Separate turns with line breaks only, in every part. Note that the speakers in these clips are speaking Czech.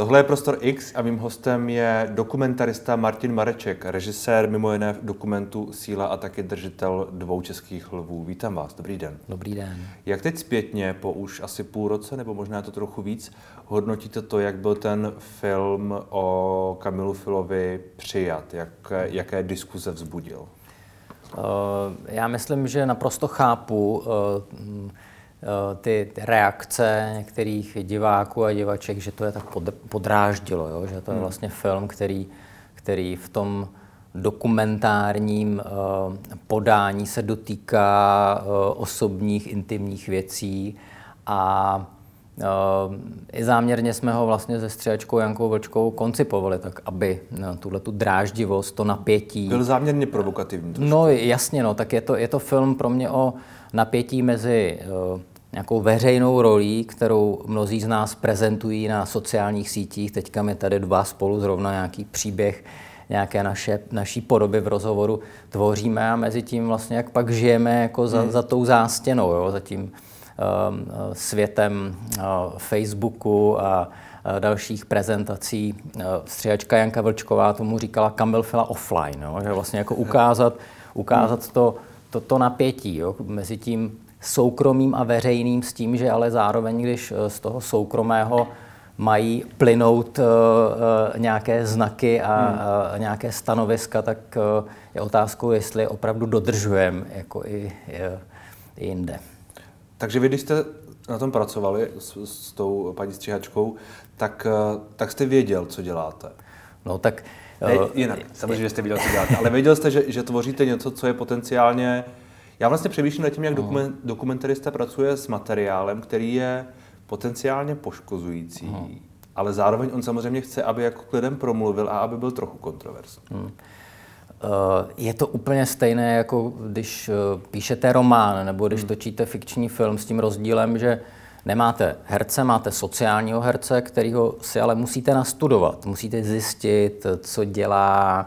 Tohle je Prostor X a mým hostem je dokumentarista Martin Mareček, režisér mimo jiné dokumentu Síla a taky držitel dvou českých lvů. Vítám vás, dobrý den.
Dobrý den.
Jak teď zpětně, po už asi půl roce, nebo možná to trochu víc, hodnotíte to, jak byl ten film o Kamilu Filovi přijat? Jak, jaké diskuze vzbudil?
Uh, já myslím, že naprosto chápu uh, ty, reakce některých diváků a divaček, že to je tak pod, podráždilo, jo? že to je hmm. vlastně film, který, který v tom dokumentárním uh, podání se dotýká uh, osobních, intimních věcí a uh, i záměrně jsme ho vlastně se stříhačkou Jankou Vlčkou koncipovali tak, aby no, tuhle tu dráždivost, to napětí...
Byl záměrně provokativní.
Trošku. No jasně, no, tak je to, je to film pro mě o napětí mezi uh, nějakou veřejnou rolí, kterou mnozí z nás prezentují na sociálních sítích. Teďka my tady dva spolu zrovna nějaký příběh nějaké naše, naší podoby v rozhovoru tvoříme a mezi tím vlastně jak pak žijeme jako za, hmm. za tou zástěnou, jo, za tím uh, světem uh, Facebooku a uh, dalších prezentací. Uh, stříhačka Janka Vlčková tomu říkala Kamil Fila offline, jo, že vlastně jako ukázat, ukázat to, to, to napětí jo, mezi tím soukromým a veřejným s tím, že ale zároveň, když eh, z toho soukromého mají plynout uh, uh, nějaké znaky a hmm. uh, nějaké stanoviska, tak uh, je otázkou, jestli opravdu dodržujeme jako i, i jinde.
Takže vy, když jste na tom pracovali s, s tou paní stříhačkou, tak, tak jste věděl, co děláte?
No tak...
Ne, jinak, samozřejmě, že jste věděl, co děláte, ale věděl jste, že, že tvoříte něco, co je potenciálně já vlastně přemýšlím nad tím, jak dokument, dokumentarista pracuje s materiálem, který je potenciálně poškozující, Aha. ale zároveň on samozřejmě chce, aby jako k lidem promluvil a aby byl trochu kontroverzní. Hmm.
Je to úplně stejné, jako když píšete román nebo když hmm. točíte fikční film s tím rozdílem, že nemáte herce, máte sociálního herce, kterýho si ale musíte nastudovat. Musíte zjistit, co dělá,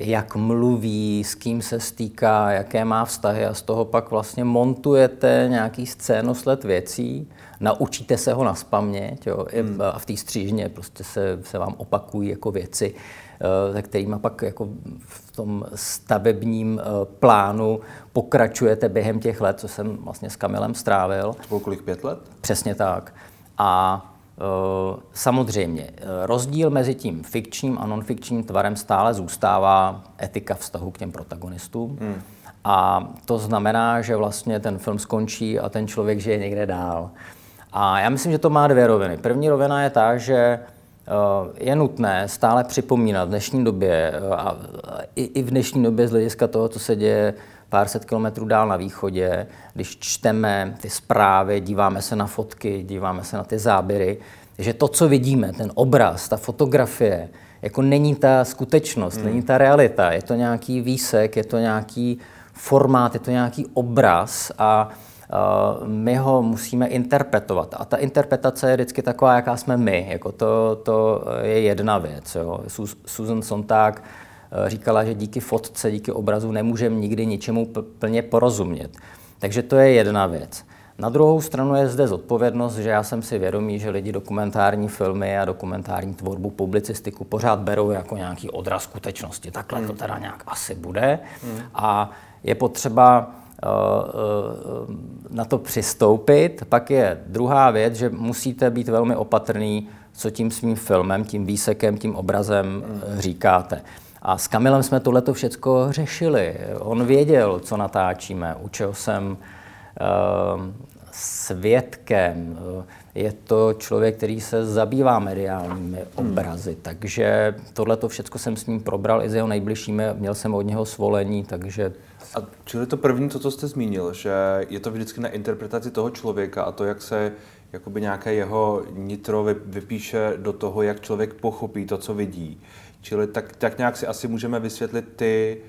jak mluví, s kým se stýká, jaké má vztahy a z toho pak vlastně montujete nějaký scénosled věcí, naučíte se ho na spaměť jo, hmm. a v té střížně prostě se, se vám opakují jako věci, eh, se kterými pak jako v tom stavebním eh, plánu pokračujete během těch let, co jsem vlastně s Kamilem strávil.
To kolik, pět let?
Přesně tak. A samozřejmě, eh, rozdíl mezi tím fikčním a nonfikčním tvarem stále zůstává etika vztahu k těm protagonistům. Hmm. A to znamená, že vlastně ten film skončí a ten člověk žije někde dál. A já myslím, že to má dvě roviny. První rovina je ta, že eh, je nutné stále připomínat v dnešní době a i v dnešní době z hlediska toho, co se děje pár set kilometrů dál na východě, když čteme ty zprávy, díváme se na fotky, díváme se na ty záběry, že to, co vidíme, ten obraz, ta fotografie, jako není ta skutečnost, hmm. není ta realita, je to nějaký výsek, je to nějaký formát, je to nějaký obraz a Uh, my ho musíme interpretovat. A ta interpretace je vždycky taková, jaká jsme my. Jako to, to je jedna věc. Jo. Susan Sontag říkala, že díky fotce, díky obrazu nemůžeme nikdy ničemu plně porozumět. Takže to je jedna věc. Na druhou stranu je zde zodpovědnost, že já jsem si vědomý, že lidi dokumentární filmy a dokumentární tvorbu, publicistiku pořád berou jako nějaký odraz skutečnosti. Takhle to hmm. teda nějak asi bude. Hmm. A je potřeba uh, uh, na to přistoupit. Pak je druhá věc, že musíte být velmi opatrný, co tím svým filmem, tím výsekem, tím obrazem hmm. říkáte. A s Kamilem jsme tohleto všecko řešili. On věděl, co natáčíme. Učil jsem uh, svědkem. Je to člověk, který se zabývá mediálními hmm. obrazy, hmm. takže tohleto všecko jsem s ním probral i s jeho nejbližšími. Měl jsem od něho svolení, takže...
A čili to první, to, co jste zmínil, že je to vždycky na interpretaci toho člověka a to, jak se jakoby nějaké jeho nitro vypíše do toho, jak člověk pochopí to, co vidí. Čili tak, tak nějak si asi můžeme vysvětlit ty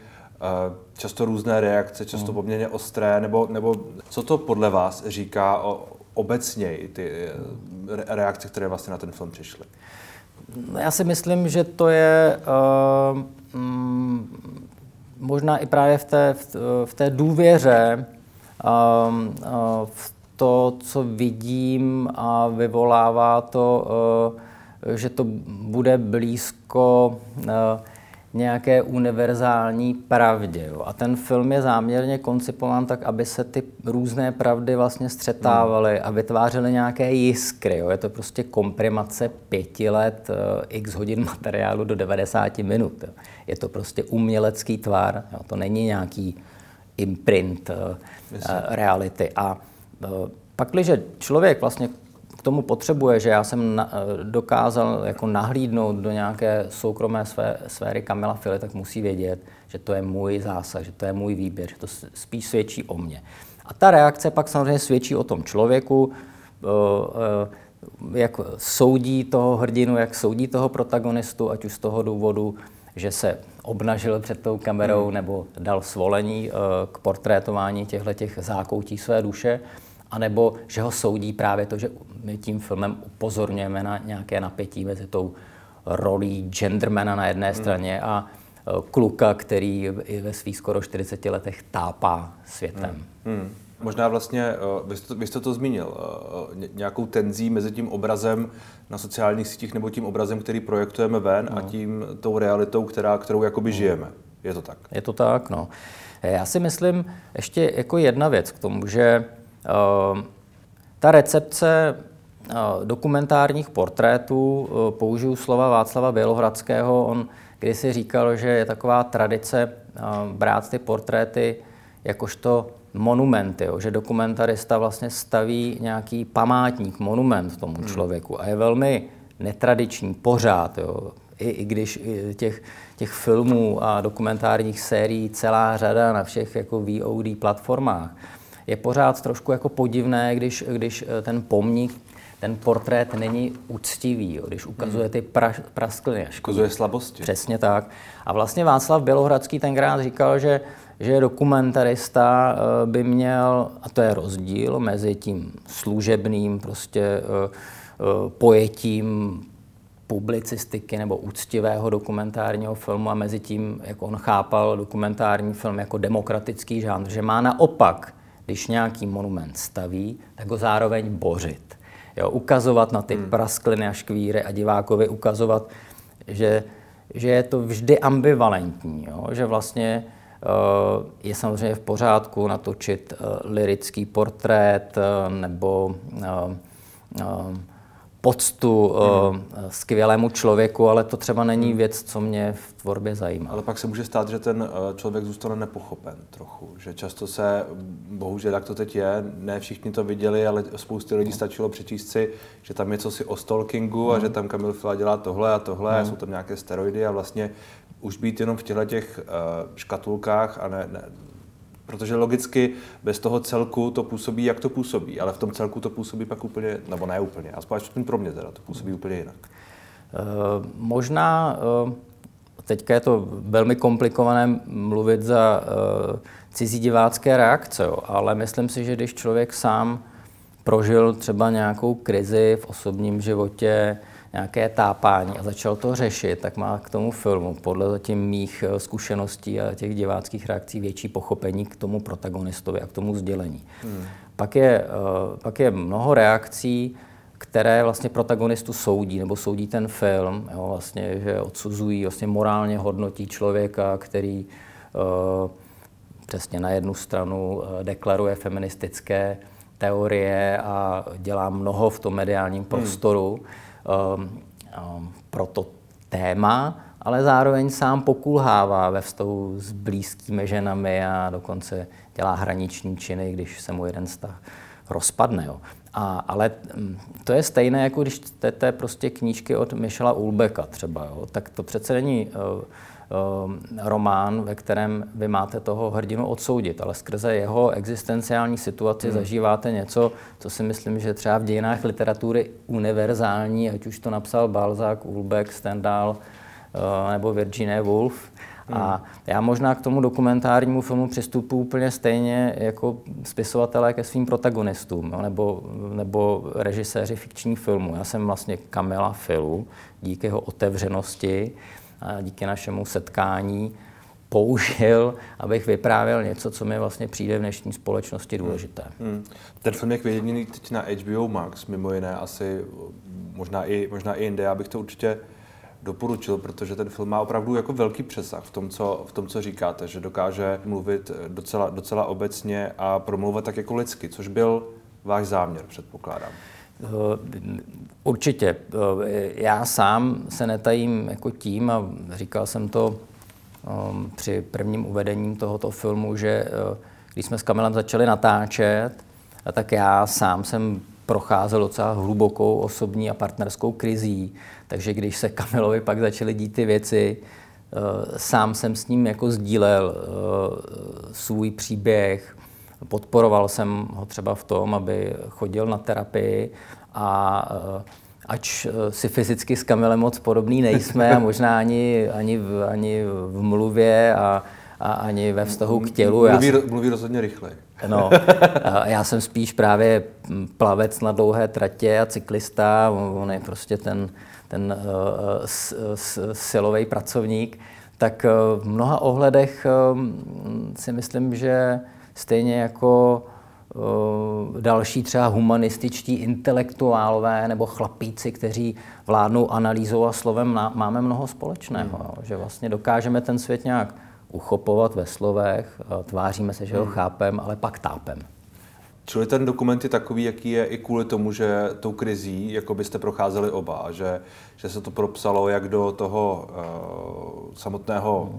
uh, často různé reakce, často mm. poměrně ostré, nebo, nebo co to podle vás říká o, obecně ty eh, reakce, které vlastně na ten film přišly?
No, já si myslím, že to je uh, možná i právě v té, v, v té důvěře, uh, uh, v to, co vidím a vyvolává to uh, že to bude blízko nějaké univerzální pravdě. Jo. A ten film je záměrně koncipován tak, aby se ty různé pravdy vlastně střetávaly hmm. a vytvářely nějaké jiskry. Jo. Je to prostě komprimace pěti let, uh, x hodin materiálu do 90 minut. Jo. Je to prostě umělecký tvar, jo. to není nějaký imprint uh, reality. A uh, pak, když člověk vlastně k tomu potřebuje, že já jsem na, eh, dokázal jako nahlídnout do nějaké soukromé sfé, sféry Kamila Fili, tak musí vědět, že to je můj zásah, že to je můj výběr, že to spíš svědčí o mně. A ta reakce pak samozřejmě svědčí o tom člověku, eh, eh, jak soudí toho hrdinu, jak soudí toho protagonistu, ať už z toho důvodu, že se obnažil před tou kamerou hmm. nebo dal svolení k portrétování těchto zákoutí své duše anebo že ho soudí právě to, že my tím filmem upozorňujeme na nějaké napětí mezi tou rolí gendermana na jedné hmm. straně a e, kluka, který i ve svých skoro 40 letech tápá světem. Hmm. Hmm.
Možná vlastně, e, vy jste, vy jste to zmínil, e, nějakou tenzí mezi tím obrazem na sociálních sítích nebo tím obrazem, který projektujeme ven no. a tím tou realitou, která, kterou jakoby no. žijeme. Je to tak?
Je to tak, no. Já si myslím ještě jako jedna věc k tomu, že ta recepce eh, dokumentárních portrétů, eh, použiju slova Václava Bělohradského, on kdysi říkal, že je taková tradice eh, brát ty portréty jakožto monumenty, jo, že dokumentarista vlastně staví nějaký památník, monument tomu hmm. člověku. A je velmi netradiční pořád, jo, i, i když těch, těch filmů a dokumentárních sérií celá řada na všech jako VOD platformách, je pořád trošku jako podivné, když, když eh, ten pomník, ten portrét není úctivý, jo, když ukazuje hmm. ty pra, praskliny.
Ukazuje slabosti.
Přesně tak. A vlastně Václav Bělohradský tenkrát říkal, že že dokumentarista eh, by měl, a to je rozdíl mezi tím služebným prostě eh, pojetím publicistiky nebo úctivého dokumentárního filmu a mezi tím, jak on chápal dokumentární film jako demokratický žánr, že má naopak když nějaký monument staví, tak ho zároveň bořit. Jo, ukazovat na ty hmm. praskliny a škvíry a divákovi ukazovat, že, že je to vždy ambivalentní, jo, že vlastně uh, je samozřejmě v pořádku natočit uh, lirický portrét uh, nebo poctu mm. skvělému člověku, ale to třeba není hmm. věc, co mě v tvorbě zajímá.
Ale pak se může stát, že ten eh, člověk zůstane nepochopen trochu. Že často se, bohužel jak to teď je, ne všichni to viděli, ale spousty lidí stačilo přečíst si, že tam je cosi o stalkingu mm. a hmm. že tam Kamil Fila dělá tohle a tohle mm. a jsou tam nějaké steroidy a vlastně už být jenom v těchto těch uh, škatulkách a ne, ne, Protože logicky bez toho celku to působí, jak to působí, ale v tom celku to působí pak úplně, nebo ne úplně, aspoň pro mě teda, to působí úplně jinak.
Uh, možná, uh, teďka je to velmi komplikované mluvit za uh, cizí divácké reakce, jo, ale myslím si, že když člověk sám prožil třeba nějakou krizi v osobním životě, nějaké tápání a začal to řešit, tak má k tomu filmu podle zatím mých eh, zkušeností a těch diváckých reakcí větší pochopení k tomu protagonistovi a k tomu sdělení. Hmm. Pak, je, eh, pak je mnoho reakcí, které vlastně protagonistu soudí, nebo soudí ten film, jo, vlastně, že odsuzují, vlastně morálně hodnotí člověka, který uh, přesně na jednu stranu deklaruje feministické teorie a dělá mnoho v tom mediálním hmm. prostoru. Hmm um, um, pro to téma, ale zároveň sám pokulhává ve vztahu s blízkými ženami a dokonce dělá hraniční činy, když se mu jeden vztah rozpadne. Jo. A, ale mm, to je stejné, jako když čtete prostě knížky od Michela Ulbeka třeba. Jo. Tak to přece není uh, román, ve kterém vy máte toho hrdinu odsoudit, ale skrze jeho existenciální situaci hmm. zažíváte něco, co si myslím, že třeba v dějinách literatury univerzální, ať už to napsal Balzac, Ulbeck, Stendhal uh, nebo Virginia Woolf. Hmm. A já možná k tomu dokumentárnímu filmu přistupuji úplně stejně jako spisovatelé ke svým protagonistům, nebo, nebo režiséři fikčních filmů. Já jsem vlastně Kamila Filu díky jeho otevřenosti díky našemu setkání použil, abych vyprávěl něco, co mi vlastně přijde v dnešní společnosti důležité. Hmm. Hmm.
Ten film je viděný teď na HBO Max, mimo jiné asi možná i, možná i jinde. Já bych to určitě doporučil, protože ten film má opravdu jako velký přesah v tom, co, v tom, co říkáte, že dokáže mluvit docela, docela obecně a promluvat tak jako lidsky, což byl váš záměr, předpokládám. Eh,
určitě. Eh, já sám se netajím jako tím a říkal jsem to um, při prvním uvedení tohoto filmu, že uh, když jsme s Kamilem začali natáčet, tak já sám jsem procházel docela hlubokou osobní a partnerskou krizí, takže když se Kamilovi pak začaly dít ty věci, sám jsem s ním jako sdílel svůj příběh, podporoval jsem ho třeba v tom, aby chodil na terapii a uh, ač si fyzicky s Kamilem moc podobný nejsme a možná ani, ani, v, ani v mluvě a, a ani ve vztahu k tělu.
Mluví, já jsem, mluví rozhodně rychle.
No, já jsem spíš právě plavec na dlouhé tratě a cyklista, on je prostě ten, ten uh, silový pracovník. Tak v mnoha ohledech uh, si myslím, že stejně jako uh, další třeba humanističtí intelektuálové nebo chlapíci, kteří vládnou analýzou a slovem, máme mnoho společného. Hmm. Jo, že vlastně dokážeme ten svět nějak uchopovat ve slovech, tváříme se, že ho hmm. chápem, ale pak tápem.
Čili ten dokument je takový, jaký je i kvůli tomu, že tou krizí, jako byste procházeli oba, že, že se to propsalo jak do toho uh, samotného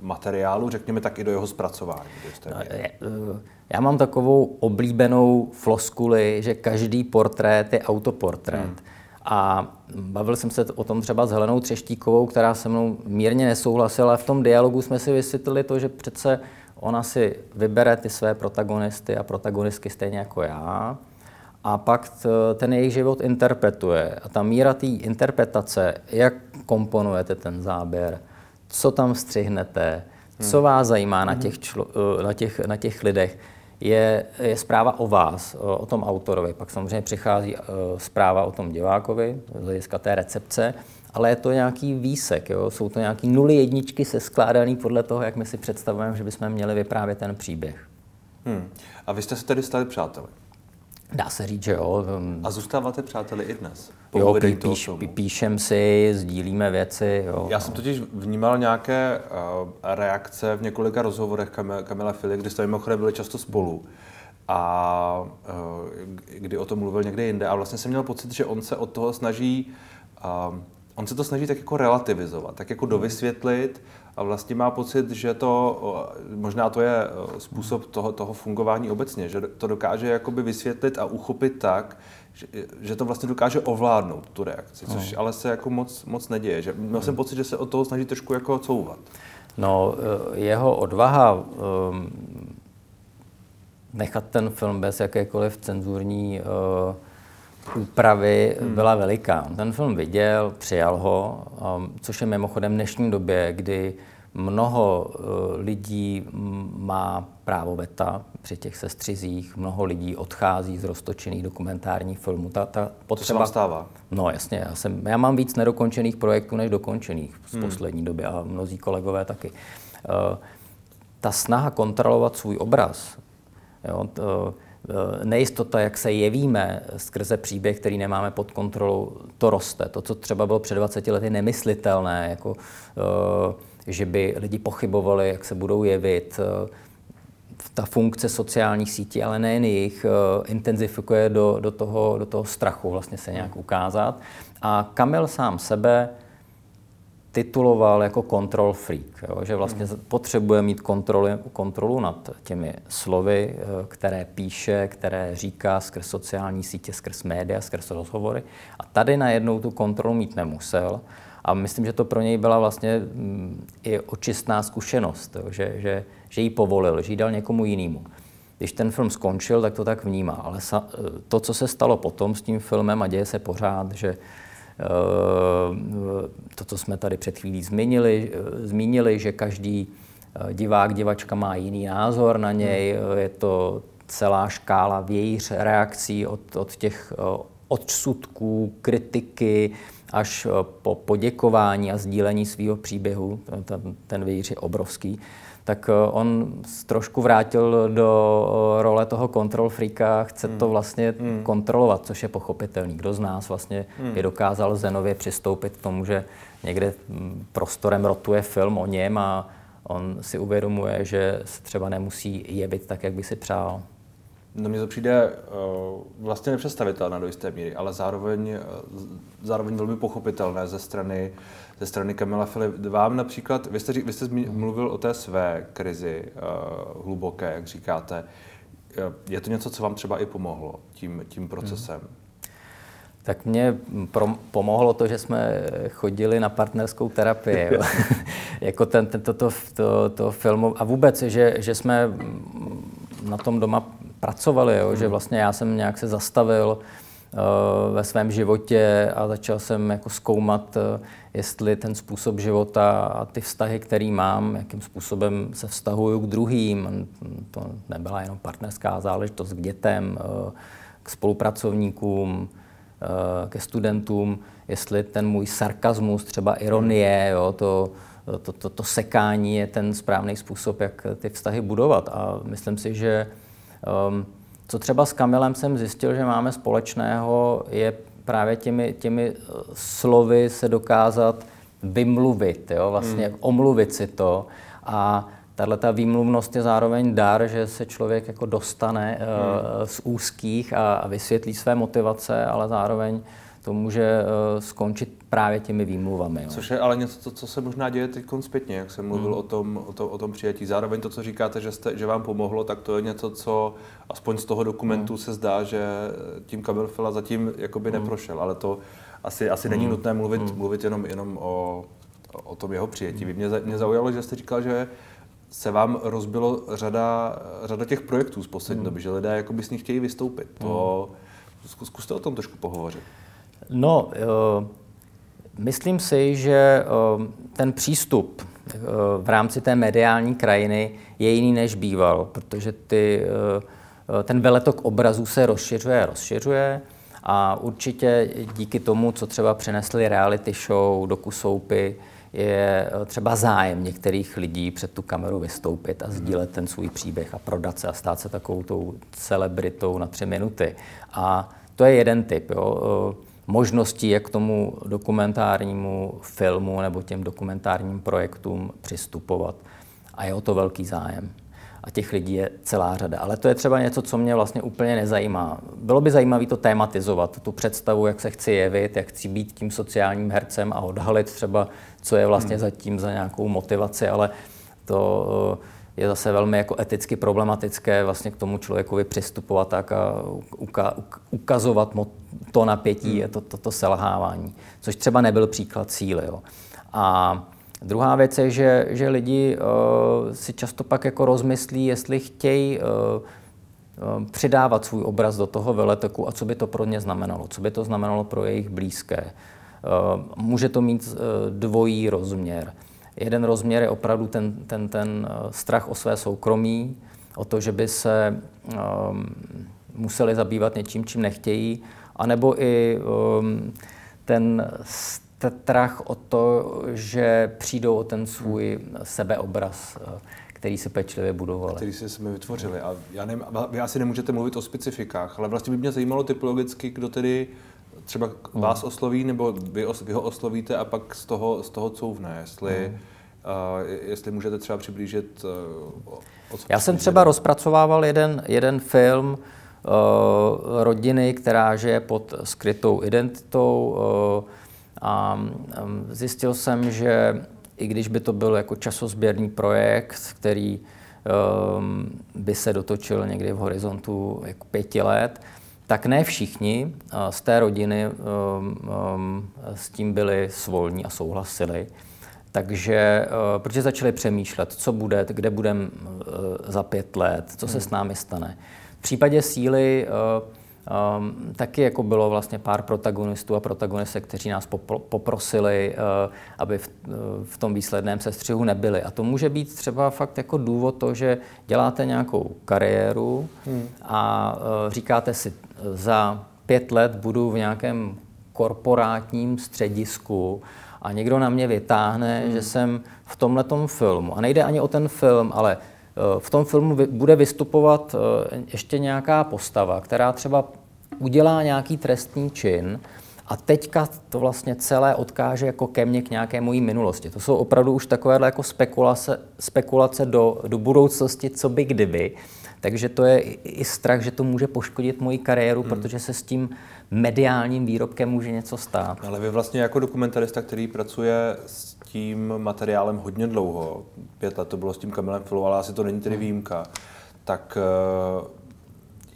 materiálu, řekněme, tak i do jeho zpracování.
No, já mám takovou oblíbenou floskuli, že každý portrét je autoportrét. Hmm. A bavil jsem se o tom třeba s Helenou Třeštíkovou, která se mnou mírně nesouhlasila. V tom dialogu jsme si vysvětlili to, že přece ona si vybere ty své protagonisty a protagonistky stejně jako já. A pak ten jejich život interpretuje. A ta míra té interpretace, jak komponujete ten záběr, co tam střihnete, co hmm. vás zajímá na těch, člo, na těch, na těch lidech, je, je zpráva o vás, o, o tom autorovi. Pak samozřejmě přichází uh, zpráva o tom divákovi, z hlediska té recepce, ale je to nějaký výsek, jo? jsou to nějaký nuly jedničky se skládaný podle toho, jak my si představujeme, že bychom měli vyprávět ten příběh.
Hmm. A vy jste se tedy stali přáteli?
Dá se říct, že jo.
A zůstáváte přáteli i dnes?
Jo, pí, píš, píšem si, sdílíme věci. Jo.
Já jsem totiž vnímal nějaké uh, reakce v několika rozhovorech Kam- Kamila Fili, kdy jste mimochodem byli často spolu a uh, kdy o tom mluvil někde jinde. A vlastně jsem měl pocit, že on se od toho snaží, uh, on se to snaží tak jako relativizovat, tak jako dovysvětlit a vlastně má pocit, že to, možná to je způsob toho, toho fungování obecně, že to dokáže jakoby vysvětlit a uchopit tak, že, že to vlastně dokáže ovládnout tu reakci, což no. ale se jako moc, moc neděje. Že, měl jsem pocit, že se od toho snaží trošku jako couvat.
No, eh, jeho odvaha um, nechat ten film bez jakékoliv cenzurní uh, úpravy hmm. byla veliká. Ten film viděl, přijal ho, um, což je mimochodem v dnešní době, kdy Mnoho eh, lidí má právo veta při těch sestřizích, mnoho lidí odchází z roztočených dokumentárních filmů.
Ta, ta potřeba... To se stává?
No jasně, já, jsem, já mám víc nedokončených projektů než dokončených z hmm. poslední doby a mnozí kolegové taky. Uh, ta snaha kontrolovat svůj obraz, jo, to, nejistota, jak se jevíme skrze příběh, který nemáme pod kontrolou, to roste. To, co třeba bylo před 20 lety nemyslitelné, jako uh, že by lidi pochybovali, jak se budou jevit. Eh, ta funkce sociálních sítí, ale nejen jich, eh, intenzifikuje do, do, toho, do toho strachu vlastně se nějak ukázat. A Kamil sám sebe tituloval jako control freak, jo? že vlastně hmm. potřebuje mít kontrolu, kontrolu nad těmi slovy, eh, které píše, které říká skrz sociální sítě, skrz média, skrz rozhovory. A tady najednou tu kontrolu mít nemusel a myslím, že to pro něj byla vlastně mm, i očistná zkušenost, že, že, že ji povolil, že ji dal někomu jinému. Když ten film skončil, tak to tak vnímá. Ale to, co se stalo potom s tím filmem a děje se pořád, že eh, to, co jsme tady před chvílí zmínili, eh, zmínili, že každý eh, divák, divačka má jiný názor na něj, je to celá škála vějíř reakcí od, od těch odsudků, kritiky, až po poděkování a sdílení svého příběhu, ten, ten vějíř je obrovský, tak on trošku vrátil do role toho control freaka, chce hmm. to vlastně hmm. kontrolovat, což je pochopitelný. Kdo z nás vlastně hmm. by dokázal Zenově přistoupit k tomu, že někde prostorem rotuje film o něm a on si uvědomuje, že se třeba nemusí jevit tak, jak by si přál.
No mně to přijde uh, vlastně nepředstavitelné do jisté míry, ale zároveň, zároveň velmi pochopitelné ze strany, ze strany Kamila Filip. Vám například, vy jste, vy jste mluvil o té své krizi uh, hluboké, jak říkáte. Je to něco, co vám třeba i pomohlo tím, tím procesem? Hmm.
Tak mě pro, pomohlo to, že jsme chodili na partnerskou terapii. jako ten, ten, to, to, to, to filmu. A vůbec, že, že jsme na tom doma pracovali, jo? že hmm. vlastně já jsem nějak se zastavil uh, ve svém životě a začal jsem jako zkoumat, uh, jestli ten způsob života a ty vztahy, který mám, jakým způsobem se vztahuju k druhým. To nebyla jenom partnerská záležitost k dětem, uh, k spolupracovníkům, ke studentům, jestli ten můj sarkazmus, třeba ironie, jo, to, to, to, to sekání je ten správný způsob, jak ty vztahy budovat. A myslím si, že um, co třeba s Kamilem jsem zjistil, že máme společného, je právě těmi, těmi uh, slovy se dokázat vymluvit, jo, vlastně hmm. omluvit si to. A tahle ta výmluvnost je zároveň dar, že se člověk jako dostane uh, z úzkých a, a vysvětlí své motivace, ale zároveň to může uh, skončit právě těmi výmluvami. Jo.
Což je ale něco, co se možná děje teď zpětně, jak jsem mluvil hmm. o, tom, o, to, o tom přijetí. Zároveň to, co říkáte, že, jste, že vám pomohlo, tak to je něco, co aspoň z toho dokumentu hmm. se zdá, že tím Kamil Fila zatím jakoby hmm. neprošel, ale to asi, asi není hmm. nutné mluvit, hmm. mluvit jenom, jenom o, o tom jeho přijetí. Hmm. Mě, mě zaujalo, že jste říkal, že se vám rozbilo řada, řada těch projektů z poslední hmm. doby, že lidé jakoby s nich chtějí vystoupit. To, hmm. Zkuste o tom trošku pohovořit.
No, uh, myslím si, že uh, ten přístup uh, v rámci té mediální krajiny je jiný než býval, protože ty, ten veletok obrazů se rozšiřuje a rozšiřuje a určitě díky tomu, co třeba přinesly reality show, dokusoupy, je eh, třeba zájem některých lidí před tu kameru vystoupit a mhm. sdílet ten svůj příběh a prodat se a stát se takovou tou celebritou na tři minuty. A to je jeden typ jo, eh, možností, jak k tomu dokumentárnímu filmu nebo těm dokumentárním projektům přistupovat. A je o to velký zájem a těch lidí je celá řada. Ale to je třeba něco, co mě vlastně úplně nezajímá. Bylo by zajímavé to tématizovat, tu představu, jak se chci jevit, jak chci být tím sociálním hercem a odhalit třeba, co je vlastně hmm. zatím za nějakou motivaci, ale to je zase velmi jako eticky problematické vlastně k tomu člověkovi přistupovat tak a uka, ukazovat to napětí, hmm. to, to, to selhávání, což třeba nebyl příklad síly. Jo. A Druhá věc je, že, že lidi uh, si často pak jako rozmyslí, jestli chtějí uh, přidávat svůj obraz do toho veletoku a co by to pro ně znamenalo, co by to znamenalo pro jejich blízké. Může to mít dvojí rozměr. Jeden rozměr je opravdu ten, ten, ten strach o své soukromí, o to, že by se um, museli zabývat něčím, čím nechtějí, anebo i um, ten strach o to, že přijdou o ten svůj sebeobraz, eh, který si pečlivě budovali.
Který si sami vytvořili. A já nevím, vy asi nemůžete mluvit o specifikách, ale vlastně by mě zajímalo typologicky, kdo tedy třeba hmm. vás osloví, nebo vy, os, vy ho oslovíte a pak z toho, z toho couvne. Jestli, hmm. uh, jestli můžete třeba přiblížit... Uh,
Já jsem třeba rozpracovával jeden, jeden film uh, rodiny, která žije pod skrytou identitou, uh, a zjistil jsem, že i když by to byl jako časozběrný projekt, který um, by se dotočil někdy v horizontu jako pěti let, tak ne všichni z té rodiny um, um, s tím byli svolní a souhlasili. Takže, protože začali přemýšlet, co bude, kde budeme za pět let, co se s námi stane. V případě síly Um, taky jako bylo vlastně pár protagonistů a protagonistek, kteří nás poprosili, uh, aby v, uh, v tom výsledném sestřihu nebyli. A to může být třeba fakt jako důvod to, že děláte nějakou kariéru hmm. a uh, říkáte si, za pět let budu v nějakém korporátním středisku a někdo na mě vytáhne, hmm. že jsem v tomhletom filmu. A nejde ani o ten film, ale eh, v tom filmu bude vystupovat eh, ještě nějaká postava, která třeba udělá nějaký trestný čin a teďka to vlastně celé odkáže jako ke mně k nějaké mojí minulosti. To jsou opravdu už takovéhle jako spekulace, spekulace do, do budoucnosti, co by kdyby. Takže to je i strach, že to může poškodit moji kariéru, hmm. protože se s tím mediálním výrobkem může něco stát.
Ale vy vlastně jako dokumentarista, který pracuje s tím materiálem hodně dlouho, pět let to bylo s tím Kamilem Filou, ale asi to není tedy hmm. výjimka, tak eh,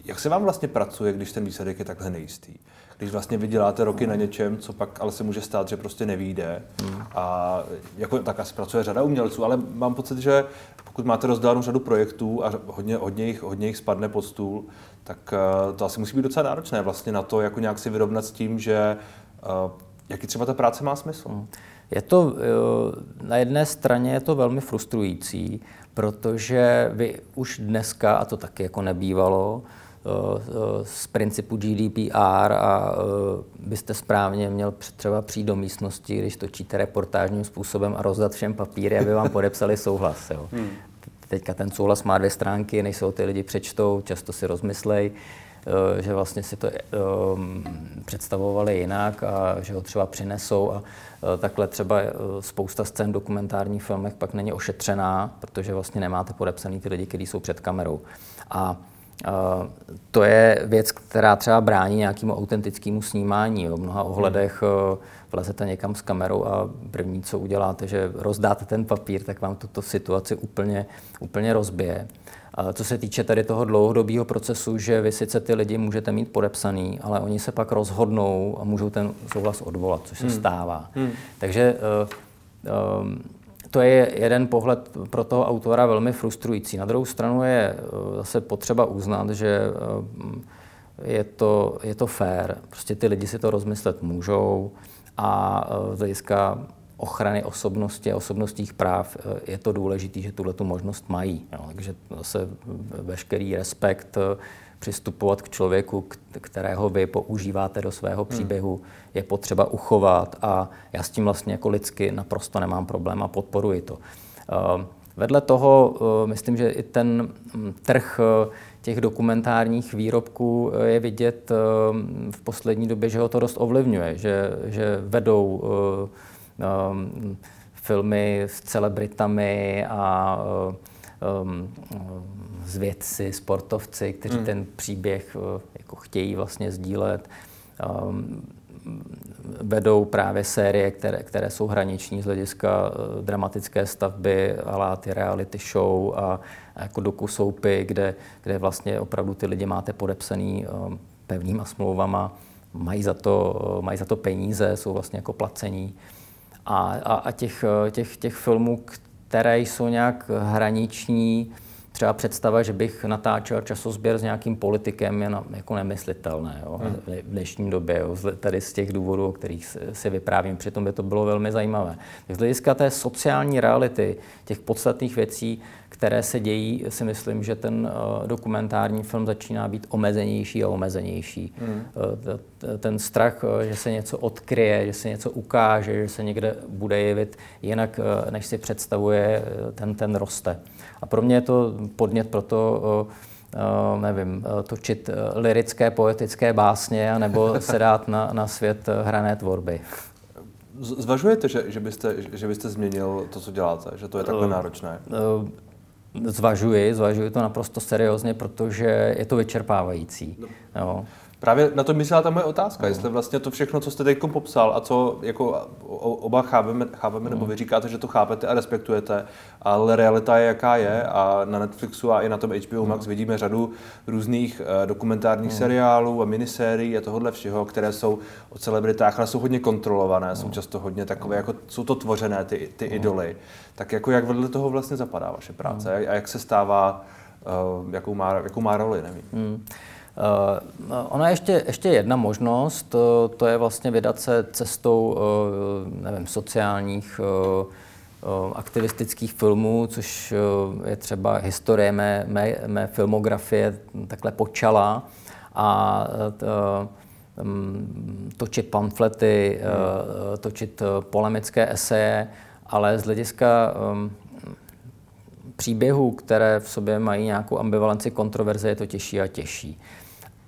jak se vám vlastně pracuje, když ten výsledek je takhle nejistý? Když vlastně vyděláte roky na něčem, co pak ale se může stát, že prostě nevíde. Hmm. A jako tak asi pracuje řada umělců, ale mám pocit, že pokud máte rozdánou řadu projektů a hodně, hodně, jich, hodně jich spadne pod stůl, tak uh, to asi musí být docela náročné vlastně na to, jako nějak si vyrovnat s tím, že uh, jaký třeba ta práce má smysl. Hmm.
Je to, eh, na jedné straně je to velmi frustrující, protože vy už dneska, a to taky jako nebývalo, z principu GDPR a byste správně měl třeba přijít do místnosti, když točíte reportážním způsobem a rozdat všem papíry, aby vám podepsali souhlas. Jo. Hmm. Teďka ten souhlas má dvě stránky, než se ho ty lidi přečtou, často si rozmyslej, eh, že vlastně si to představovali jinak a že ho třeba přinesou a takhle třeba spousta scén v dokumentárních filmech pak není ošetřená, protože vlastně nemáte podepsaný ty lidi, kteří jsou před kamerou. A to je věc, která třeba brání nějakému autentickému snímání. V mnoha ohledech hmm. vlezete někam s kamerou a první, co uděláte, že rozdáte ten papír, tak vám tuto situaci úplně, úplně rozbije. Co se týče tady toho dlouhodobého procesu, že vy sice ty lidi můžete mít podepsaný, ale oni se pak rozhodnou a můžou ten souhlas odvolat, což se hmm. stává. Hmm. Takže uh, um, to je jeden pohled pro toho autora velmi frustrující. Na druhou stranu je eh, zase potřeba uznat, že eh, je to, je to fair. Prostě ty lidi si to rozmyslet můžou a eh, z hlediska ochrany osobnosti a osobnostních práv je to důležité, že tuhle tu možnost mají. Jo. Takže zase veškerý respekt přistupovat k člověku, kterého vy používáte do svého hmm. příběhu, je potřeba uchovat a já s tím vlastně jako lidsky naprosto nemám problém a podporuji to. Eh, vedle toho eh, myslím, že i ten hm, trh eh, těch dokumentárních výrobků je vidět v poslední době, že ho to dost ovlivňuje, že, že vedou filmy s celebritami a um, s vědci, sportovci, kteří hmm. ten příběh uh, jako chtějí vlastně sdílet. Um, vedou právě série, které, které jsou hraniční z hlediska uh, dramatické stavby, ale ty reality show a, a jako dokusoupy, kde, kde vlastně opravdu ty lidi máte podepsaný um, pevnýma smlouvama, mají za, to, uh, mají za to peníze, jsou vlastně jako placení. A, a, a těch, těch, těch filmů, které jsou nějak hraniční, třeba představa, že bych natáčel časozběr s nějakým politikem, je na, jako nemyslitelné jo, hmm. v dnešní době, jo, tady z těch důvodů, o kterých si vyprávím. Přitom by to bylo velmi zajímavé. Z hlediska té sociální reality, těch podstatných věcí, které se dějí, si myslím, že ten uh, dokumentární film začíná být omezenější a omezenější. Hmm. Uh, ten strach, uh, že se něco odkryje, že se něco ukáže, že se někde bude jevit jinak, uh, než si představuje, uh, ten, ten roste. A pro mě je to podnět pro to, uh, nevím, točit lirické, poetické básně, nebo se dát na, na svět hrané tvorby.
Zvažujete, že, že, byste, že byste změnil to, co děláte? Že to je takhle náročné?
Zvažuji, zvažuji to naprosto seriózně, protože je to vyčerpávající. No. Jo.
Právě na to myslela ta moje otázka, no. jestli vlastně to všechno, co jste teď popsal a co jako oba chápeme, chápeme nebo vy říkáte, že to chápete a respektujete, ale realita je, jaká je a na Netflixu a i na tom HBO Max vidíme řadu různých uh, dokumentárních seriálů a minisérií a tohohle všeho, které jsou o celebritách, ale jsou hodně kontrolované, jsou často hodně takové, jako jsou to tvořené ty, ty idoly. Tak jako jak vedle toho vlastně zapadá vaše práce a jak se stává, uh, jakou, má, jakou má roli, nevím. Hmm.
Uh, ona ještě, ještě jedna možnost, to, to je vlastně vydat se cestou uh, nevím, sociálních aktivistických filmů, což je třeba historie mé, mé, mé filmografie takhle počala. A um, točit pamflety, točit polemické eseje, ale z hlediska příběhů, které v sobě mají nějakou ambivalenci kontroverze, je to těžší a těžší.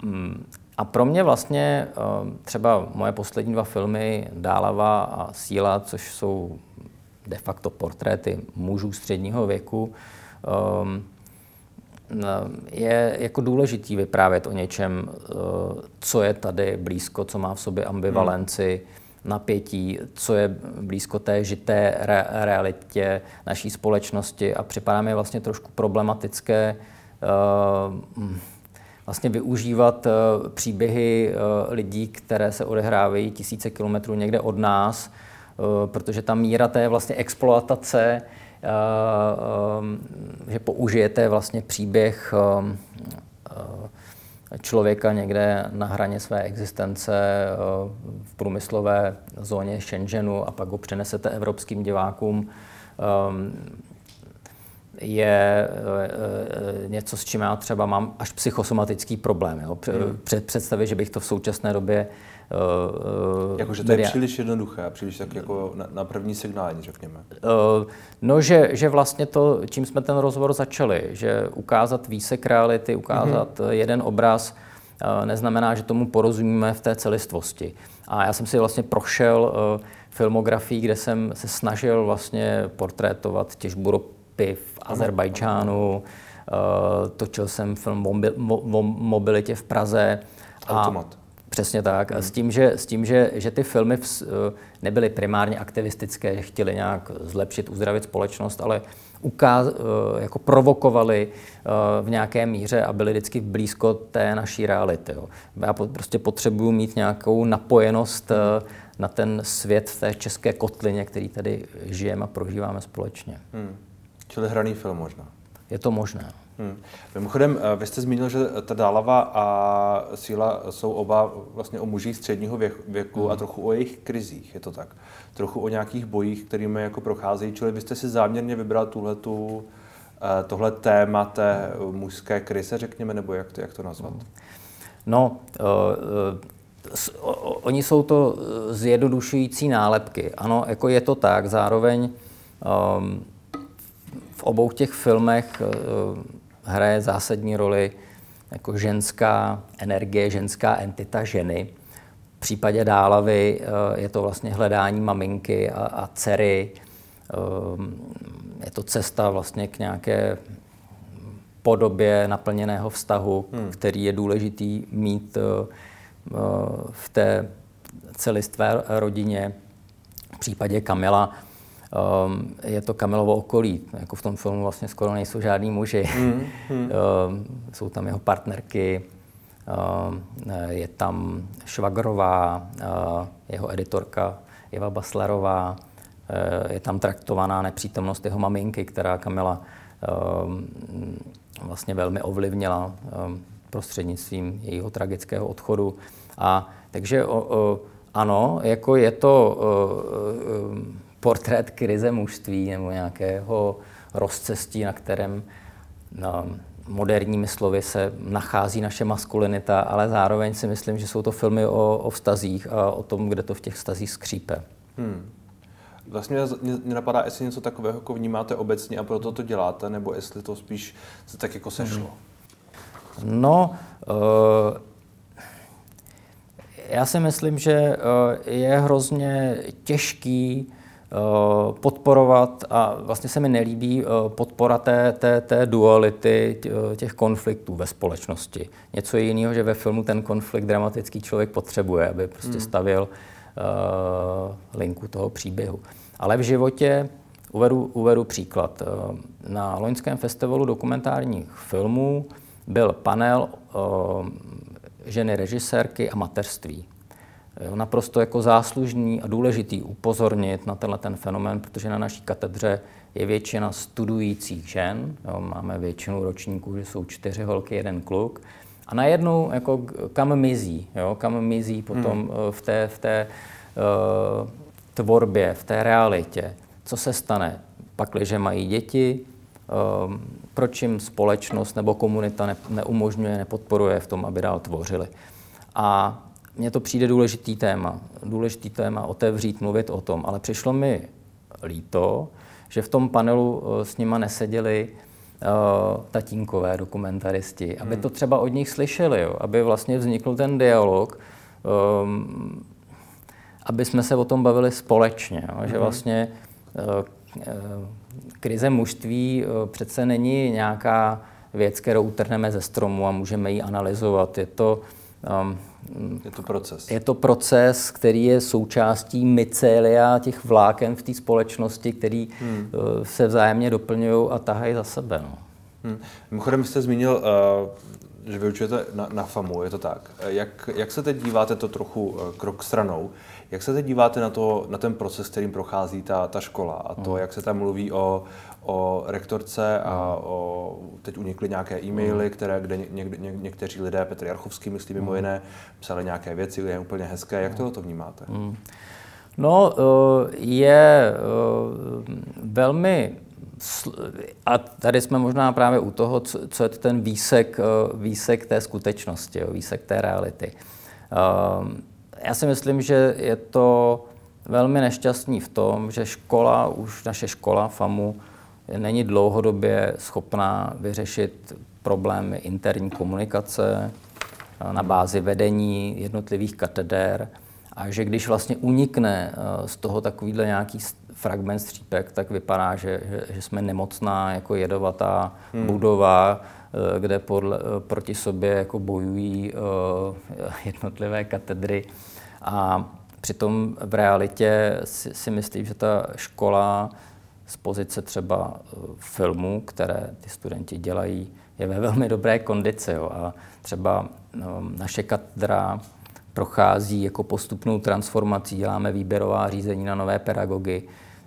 Um, a pro mě vlastně třeba moje poslední dva filmy Dálava a Síla, což jsou de facto portréty mužů středního věku, um, je jako důležitý vyprávět o něčem, uh, co je tady blízko, co má v sobě ambivalenci, napětí, co je blízko té žité re- realitě naší společnosti. A připadá mi vlastně trošku problematické vlastně využívat uh, příběhy lidí, které se odehrávají tisíce kilometrů někde od nás, Eh, protože ta míra té vlastně exploatace, eh, eh, že použijete vlastně příběh člověka někde na hraně své existence v průmyslové zóně Shenzhenu a pak ho přenesete evropským divákům, je něco, s čím já třeba mám až psychosomatický problém. Jo. Hmm. Představit, že bych to v současné době
Uh, Jakože to je příliš jednoduché, příliš tak jako na, na první signální, řekněme. Uh,
no, že, že vlastně to, čím jsme ten rozhovor začali, že ukázat výsek reality, ukázat mm-hmm. jeden obraz, uh, neznamená, že tomu porozumíme v té celistvosti. A já jsem si vlastně prošel uh, filmografii, kde jsem se snažil vlastně portrétovat těžbu ropy v Azerbajdžánu, uh, točil jsem film o mobilitě v Praze.
Automat. A,
Přesně tak. A s tím, že, s tím že, že ty filmy eh, nebyly primárně aktivistické, že chtěli nějak zlepšit, uzdravit společnost, ale ukáz, eh, jako provokovali eh, v nějaké míře a byli vždycky blízko té naší reality. Jo. Já prostě potřebuju mít nějakou napojenost na ten svět v té české kotlině, který tady žijeme a prožíváme společně. Hmm.
Čili hraný film možná.
Je to možné.
Hmm. Mimochodem, eh, vy jste zmínil, že ta Dálava a Síla jsou oba vlastně o mužích středního věku hmm. a trochu o jejich krizích, je to tak? Trochu o nějakých bojích, kterými jako procházejí, čili vy jste si záměrně vybral tuhletu, eh, tohle téma té mužské krize, řekněme, nebo jak to, jak to nazvat?
No, uh, uh, oni jsou to zjednodušující nálepky. Ano, jako je to tak, zároveň um, v obou těch filmech uh, hraje zásadní roli jako ženská energie, ženská entita ženy. V případě Dálavy eh, je to vlastně hledání maminky a, a dcery. Eh, je to cesta vlastně k nějaké podobě naplněného vztahu, hmm. který je důležitý mít eh, v té celistvé rodině. V případě Kamila um, je to Kamilovo okolí. Jako v tom filmu vlastně skoro nejsou žádní muži. Mm, mm. um, jsou tam jeho partnerky, um, je tam Švagrová, uh, jeho editorka Eva Baslerová, uh, je tam traktovaná nepřítomnost jeho maminky, která Kamila um, vlastně velmi ovlivnila um, prostřednictvím jejího tragického odchodu. A takže o, o, ano, jako je to o, o, portrét krize mužství nebo nějakého rozcestí, na kterém no, moderními slovy se nachází naše maskulinita, ale zároveň si myslím, že jsou to filmy o, o vztazích a o tom, kde to v těch vztazích skřípe. Hmm.
Vlastně mě napadá, jestli něco takového jako vnímáte obecně a proto to děláte, nebo jestli to spíš se tak jako sešlo.
Hmm. No, uh, já si myslím, že uh, je hrozně těžký podporovat, a vlastně se mi nelíbí eh, podpora té, té, té duality eh, těch konfliktů ve společnosti. Něco jiného, že ve filmu ten konflikt dramatický člověk potřebuje, aby prostě hmm. stavil uh, linku toho příběhu. Ale v životě uvedu, uvedu příklad. Na Loňském festivalu dokumentárních filmů byl panel uh, ženy režisérky a mateřství naprosto jako záslužný a důležitý upozornit na tenhle ten fenomén, protože na naší katedře je většina studujících žen, jo, máme většinu ročníků, že jsou čtyři holky, jeden kluk, a najednou jako kam mizí, jo, kam mizí potom hmm. v té, v té uh, tvorbě, v té realitě, co se stane, pakliže mají děti, uh, proč jim společnost nebo komunita ne, neumožňuje, nepodporuje v tom, aby dál tvořili. A mně to přijde důležitý téma. Důležitý téma otevřít, mluvit o tom. Ale přišlo mi líto, že v tom panelu eh, s nima neseděli uh, tatínkové dokumentaristi, aby hmm. to třeba od nich slyšeli, jo, aby vlastně vznikl ten dialog, um, aby jsme se o tom bavili společně, jo, že hmm. vlastně uh, krize mužství uh, přece není nějaká věc, kterou utrhneme ze stromu a můžeme ji analyzovat. Je to
um, je to proces.
Je to proces, který je součástí mycelia těch vláken v té společnosti, který hmm. Uh, se vzájemně doplňují a tahají za sebe. No.
Hmm. Mimochodem jste zmínil, uh, že vyučujete na, na FAMu, je to tak. Jak, jak se teď díváte to trochu krok stranou? Jak se teď díváte na, to, na ten proces, kterým prochází ta, ta škola a to, hmm. jak se tam mluví o, o rektorce a o, teď unikly nějaké e-maily, které, kde ně, ně, ně, někteří lidé, Petr Jarchovský, myslím mimo jiné, psali nějaké věci, je úplně hezké. Jak to, to vnímáte?
No, eh, je eh, velmi a tady jsme možná právě u toho, co je to ten výsek, eh, výsek té skutečnosti, výsek té reality. Já si myslím, že je to velmi nešťastný v tom, že škola, už naše škola FAMu, není dlouhodobě schopná vyřešit problémy interní komunikace na bázi vedení jednotlivých katedér a že když vlastně unikne eh, z toho takovýhle nějaký fragment střípek, tak vypadá, že, že, že jsme nemocná jako jedovatá hmm. budova, eh, kde podle, eh, proti sobě jako bojují jednotlivé katedry. A přitom v realitě si, si myslím, že ta škola z pozice třeba eh, filmů, které ty studenti dělají, je ve velmi dobré kondici. Jo. A třeba no, naše katedra prochází jako postupnou transformací, děláme výběrová řízení na nové pedagogy,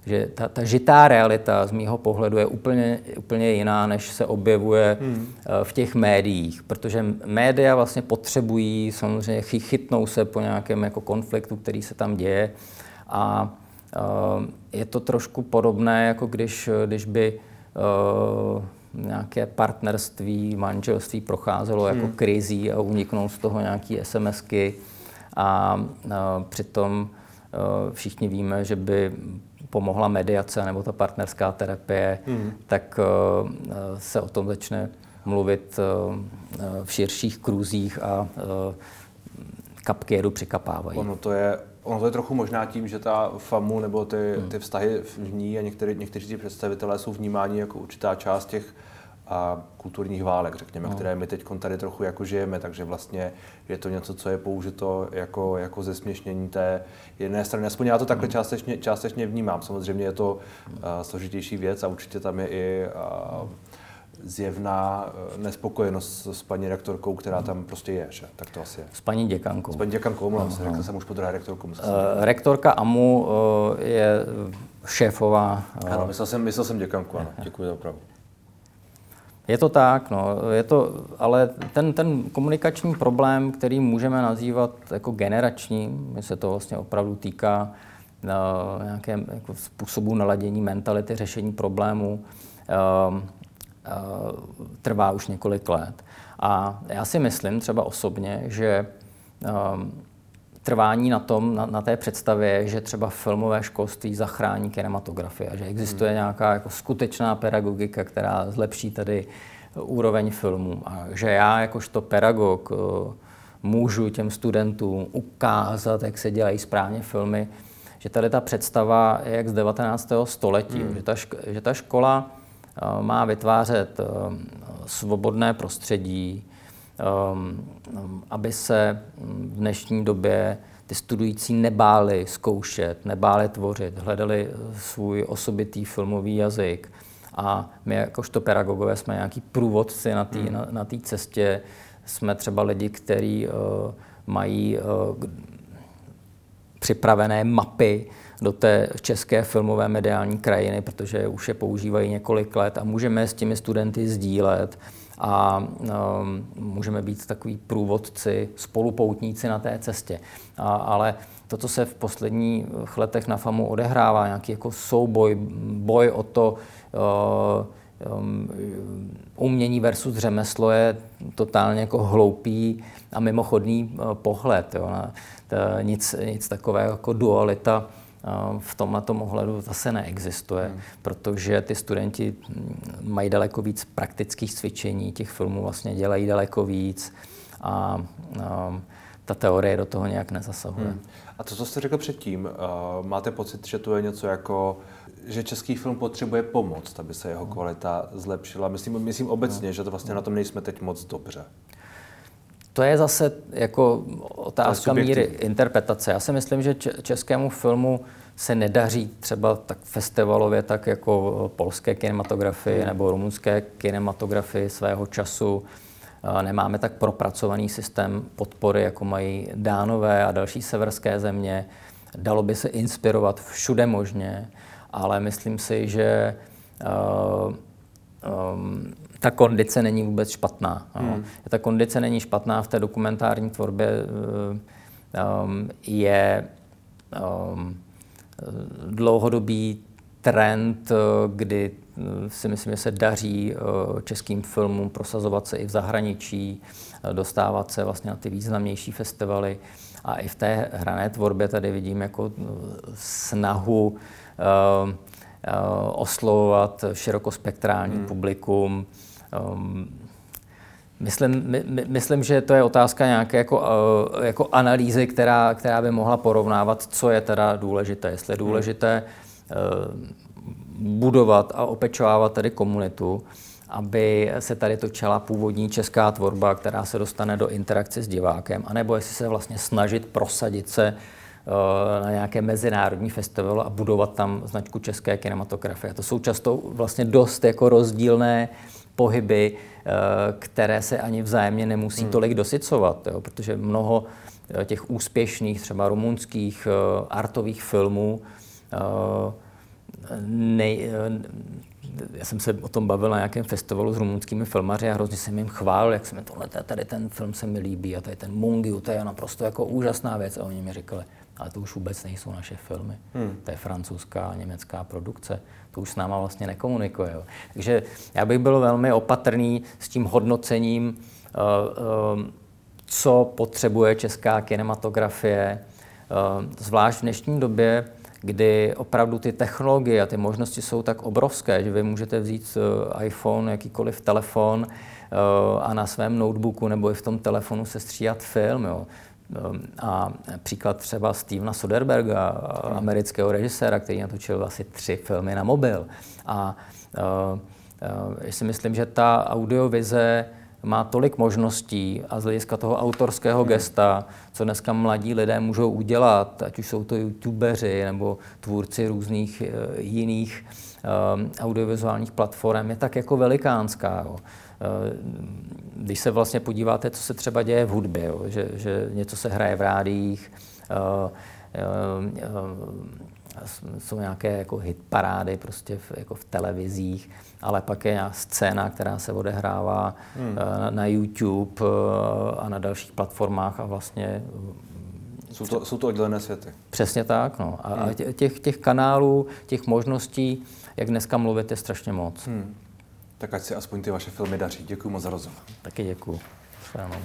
že ta, ta žitá realita z mýho pohledu je úplně, úplně jiná, než se objevuje hmm. Eh, v těch médiích, protože média vlastně potřebují samozřejmě chytnou se po nějakém jako konfliktu, který se tam děje a uh, je to trošku podobné, jako když, když by uh, nějaké partnerství, manželství procházelo jako hmm. krizí a uniknou z toho nějaké SMSky a přitom všichni víme, že by pomohla mediace nebo ta partnerská terapie, hmm. tak uh, se o tom začne mluvit uh, v širších kruzích a uh, kapky jedu přikapávají.
Ono to je Ono to je trochu možná tím, že ta FAMu nebo ty, hmm. ty vztahy v ní a některý, někteří ti představitelé jsou vnímáni jako určitá část těch a kulturních válek, řekněme, no. které my teď tady trochu jako žijeme, takže vlastně je to něco, co je použito jako, jako zesměšnění té jedné strany. Aspoň já to takhle hmm. částečně, částečně vnímám. Samozřejmě je to uh, složitější věc a určitě tam je i uh, zjevná eh, nespokojenost s paní rektorkou, která tam prostě je, že? Tak to asi je.
S paní děkankou.
S paní děkankou, omlouvám se, řekl jsem už podruhé rektorkou. Uh,
rektorka AMU uh, je šéfová.
Uh, ano, myslel jsem, myslel jsem děkanku, ano, děkuji za opravu.
Je to tak, no, je to, ale ten, ten komunikační problém, který můžeme nazývat jako generační, se to vlastně opravdu týká uh, nějaké jako způsobu naladění mentality, řešení problémů, uh, Eh, trvá už několik let. A já si myslím třeba osobně, že ehm, trvání na tom, na, na té představě, že třeba filmové školství zachrání kinematografii a že existuje hmm. nějaká jako skutečná pedagogika, která zlepší tady úroveň filmů. A že já jakožto pedagog eh, můžu těm studentům ukázat, jak se dělají správně filmy, že tady ta představa je jak z 19. století, hmm. že, ta, že ta škola Eh, má vytvářet eh, svobodné prostředí, aby se v dnešní době ty studující nebáli zkoušet, nebáli tvořit, hledali svůj osobitý filmový jazyk. A my jakožto pedagogové jsme nějaký průvodci na té hmm. na, na cestě. Jsme třeba lidi, kteří uh, mají uh, připravené mapy do té české filmové mediální krajiny, protože už je používají několik let a můžeme s těmi studenty sdílet a um, můžeme být takový průvodci, spolupoutníci na té cestě. A, ale to, co se v posledních letech na FAMu odehrává, nějaký jako souboj, boj o to, uh, um, umění versus řemeslo je totálně jako hloupý a mimochodný uh, pohled. Jo. Nic, nic takového jako dualita v tomhle ohledu zase neexistuje, hmm. protože ty studenti mají daleko víc praktických cvičení, těch filmů vlastně dělají daleko víc a um, ta teorie do toho nějak nezasahuje. Hmm.
A to, co jste řekl předtím, uh, máte pocit, že to je něco jako že český film potřebuje pomoc, aby se jeho kvalita zlepšila. Myslím, myslím obecně, že to vlastně na tom nejsme teď moc dobře.
To je zase jako otázka míry interpretace. Já si myslím, že českému filmu se nedaří třeba tak festivalově, tak jako polské kinematografii hmm. nebo rumunské kinematografii svého času. Nemáme tak propracovaný systém podpory, jako mají Dánové a další severské země. Dalo by se inspirovat všude možně ale myslím si, že uh, um, ta kondice není vůbec špatná. Hmm. Ta kondice není špatná v té dokumentární tvorbě. Um, je um, dlouhodobý trend, kdy si myslím, že se daří českým filmům prosazovat se i v zahraničí, dostávat se vlastně na ty významnější festivaly. A i v té hrané tvorbě tady vidím jako snahu uh, oslovovat širokospektrální hmm. publikum. Um, myslím, my, myslím, že to je otázka nějaké jako, uh, jako analýzy, která, která by mohla porovnávat, co je teda důležité. Jestli je hmm. důležité uh, budovat a opečovávat tady komunitu, aby se tady točila původní česká tvorba, která se dostane do interakce s divákem, anebo jestli se vlastně snažit prosadit se Eh, na nějaké mezinárodní festivalu a budovat tam značku české kinematografie. To jsou často vlastně dost jako rozdílné pohyby, eh, které se ani vzájemně nemusí hmm. tolik dosycovat, jo, protože mnoho eh, těch úspěšných, třeba rumunských artových filmů, nej, já jsem se o tom bavil na nějakém festivalu s rumunskými filmaři a hrozně jsem jim chválil, jak se mi tohle, tady ten film se mi líbí a tady ten Mungiu, to je naprosto jako úžasná věc. A oni mi říkali, ale to už vůbec nejsou naše filmy. Hmm. To je francouzská a německá produkce. To už s náma vlastně nekomunikuje. Jo. Takže já bych byl velmi opatrný s tím hodnocením, uh, uh, co potřebuje česká kinematografie, uh, zvlášť v dnešní době, kdy opravdu ty technologie a ty možnosti jsou tak obrovské, že vy můžete vzít iPhone, jakýkoliv telefon a na svém notebooku nebo i v tom telefonu se stříhat film. Jo. Ehm, a příklad třeba Stevena Soderberga, amerického režiséra, který natočil asi tři filmy na mobil. A uh, uh, si myslím, že ta audiovize má tolik možností a z hlediska toho autorského hmm. gesta, co dneska mladí lidé můžou udělat, ať už jsou to youtubeři nebo tvůrci různých uh, jiných audiovizuálních platform, je tak jako velikánská. Jo. Eh, když se vlastně podíváte, co se třeba děje v hudbě, jo, že, že něco se hraje v rádiích, uh, uh, jsou nějaké jako hit parády prostě v, jako v televizích, ale pak je scéna, která se odehrává hmm. na, na YouTube a na dalších platformách a vlastně
jsou to, jsou to oddělené světy.
Přesně tak. No. A, hmm. a těch, těch kanálů, těch možností, jak dneska mluvit, je strašně moc. Hmm.
Tak ať si aspoň ty vaše filmy daří. Děkuji moc za rozhovor.
Taky děkuji. Sráno.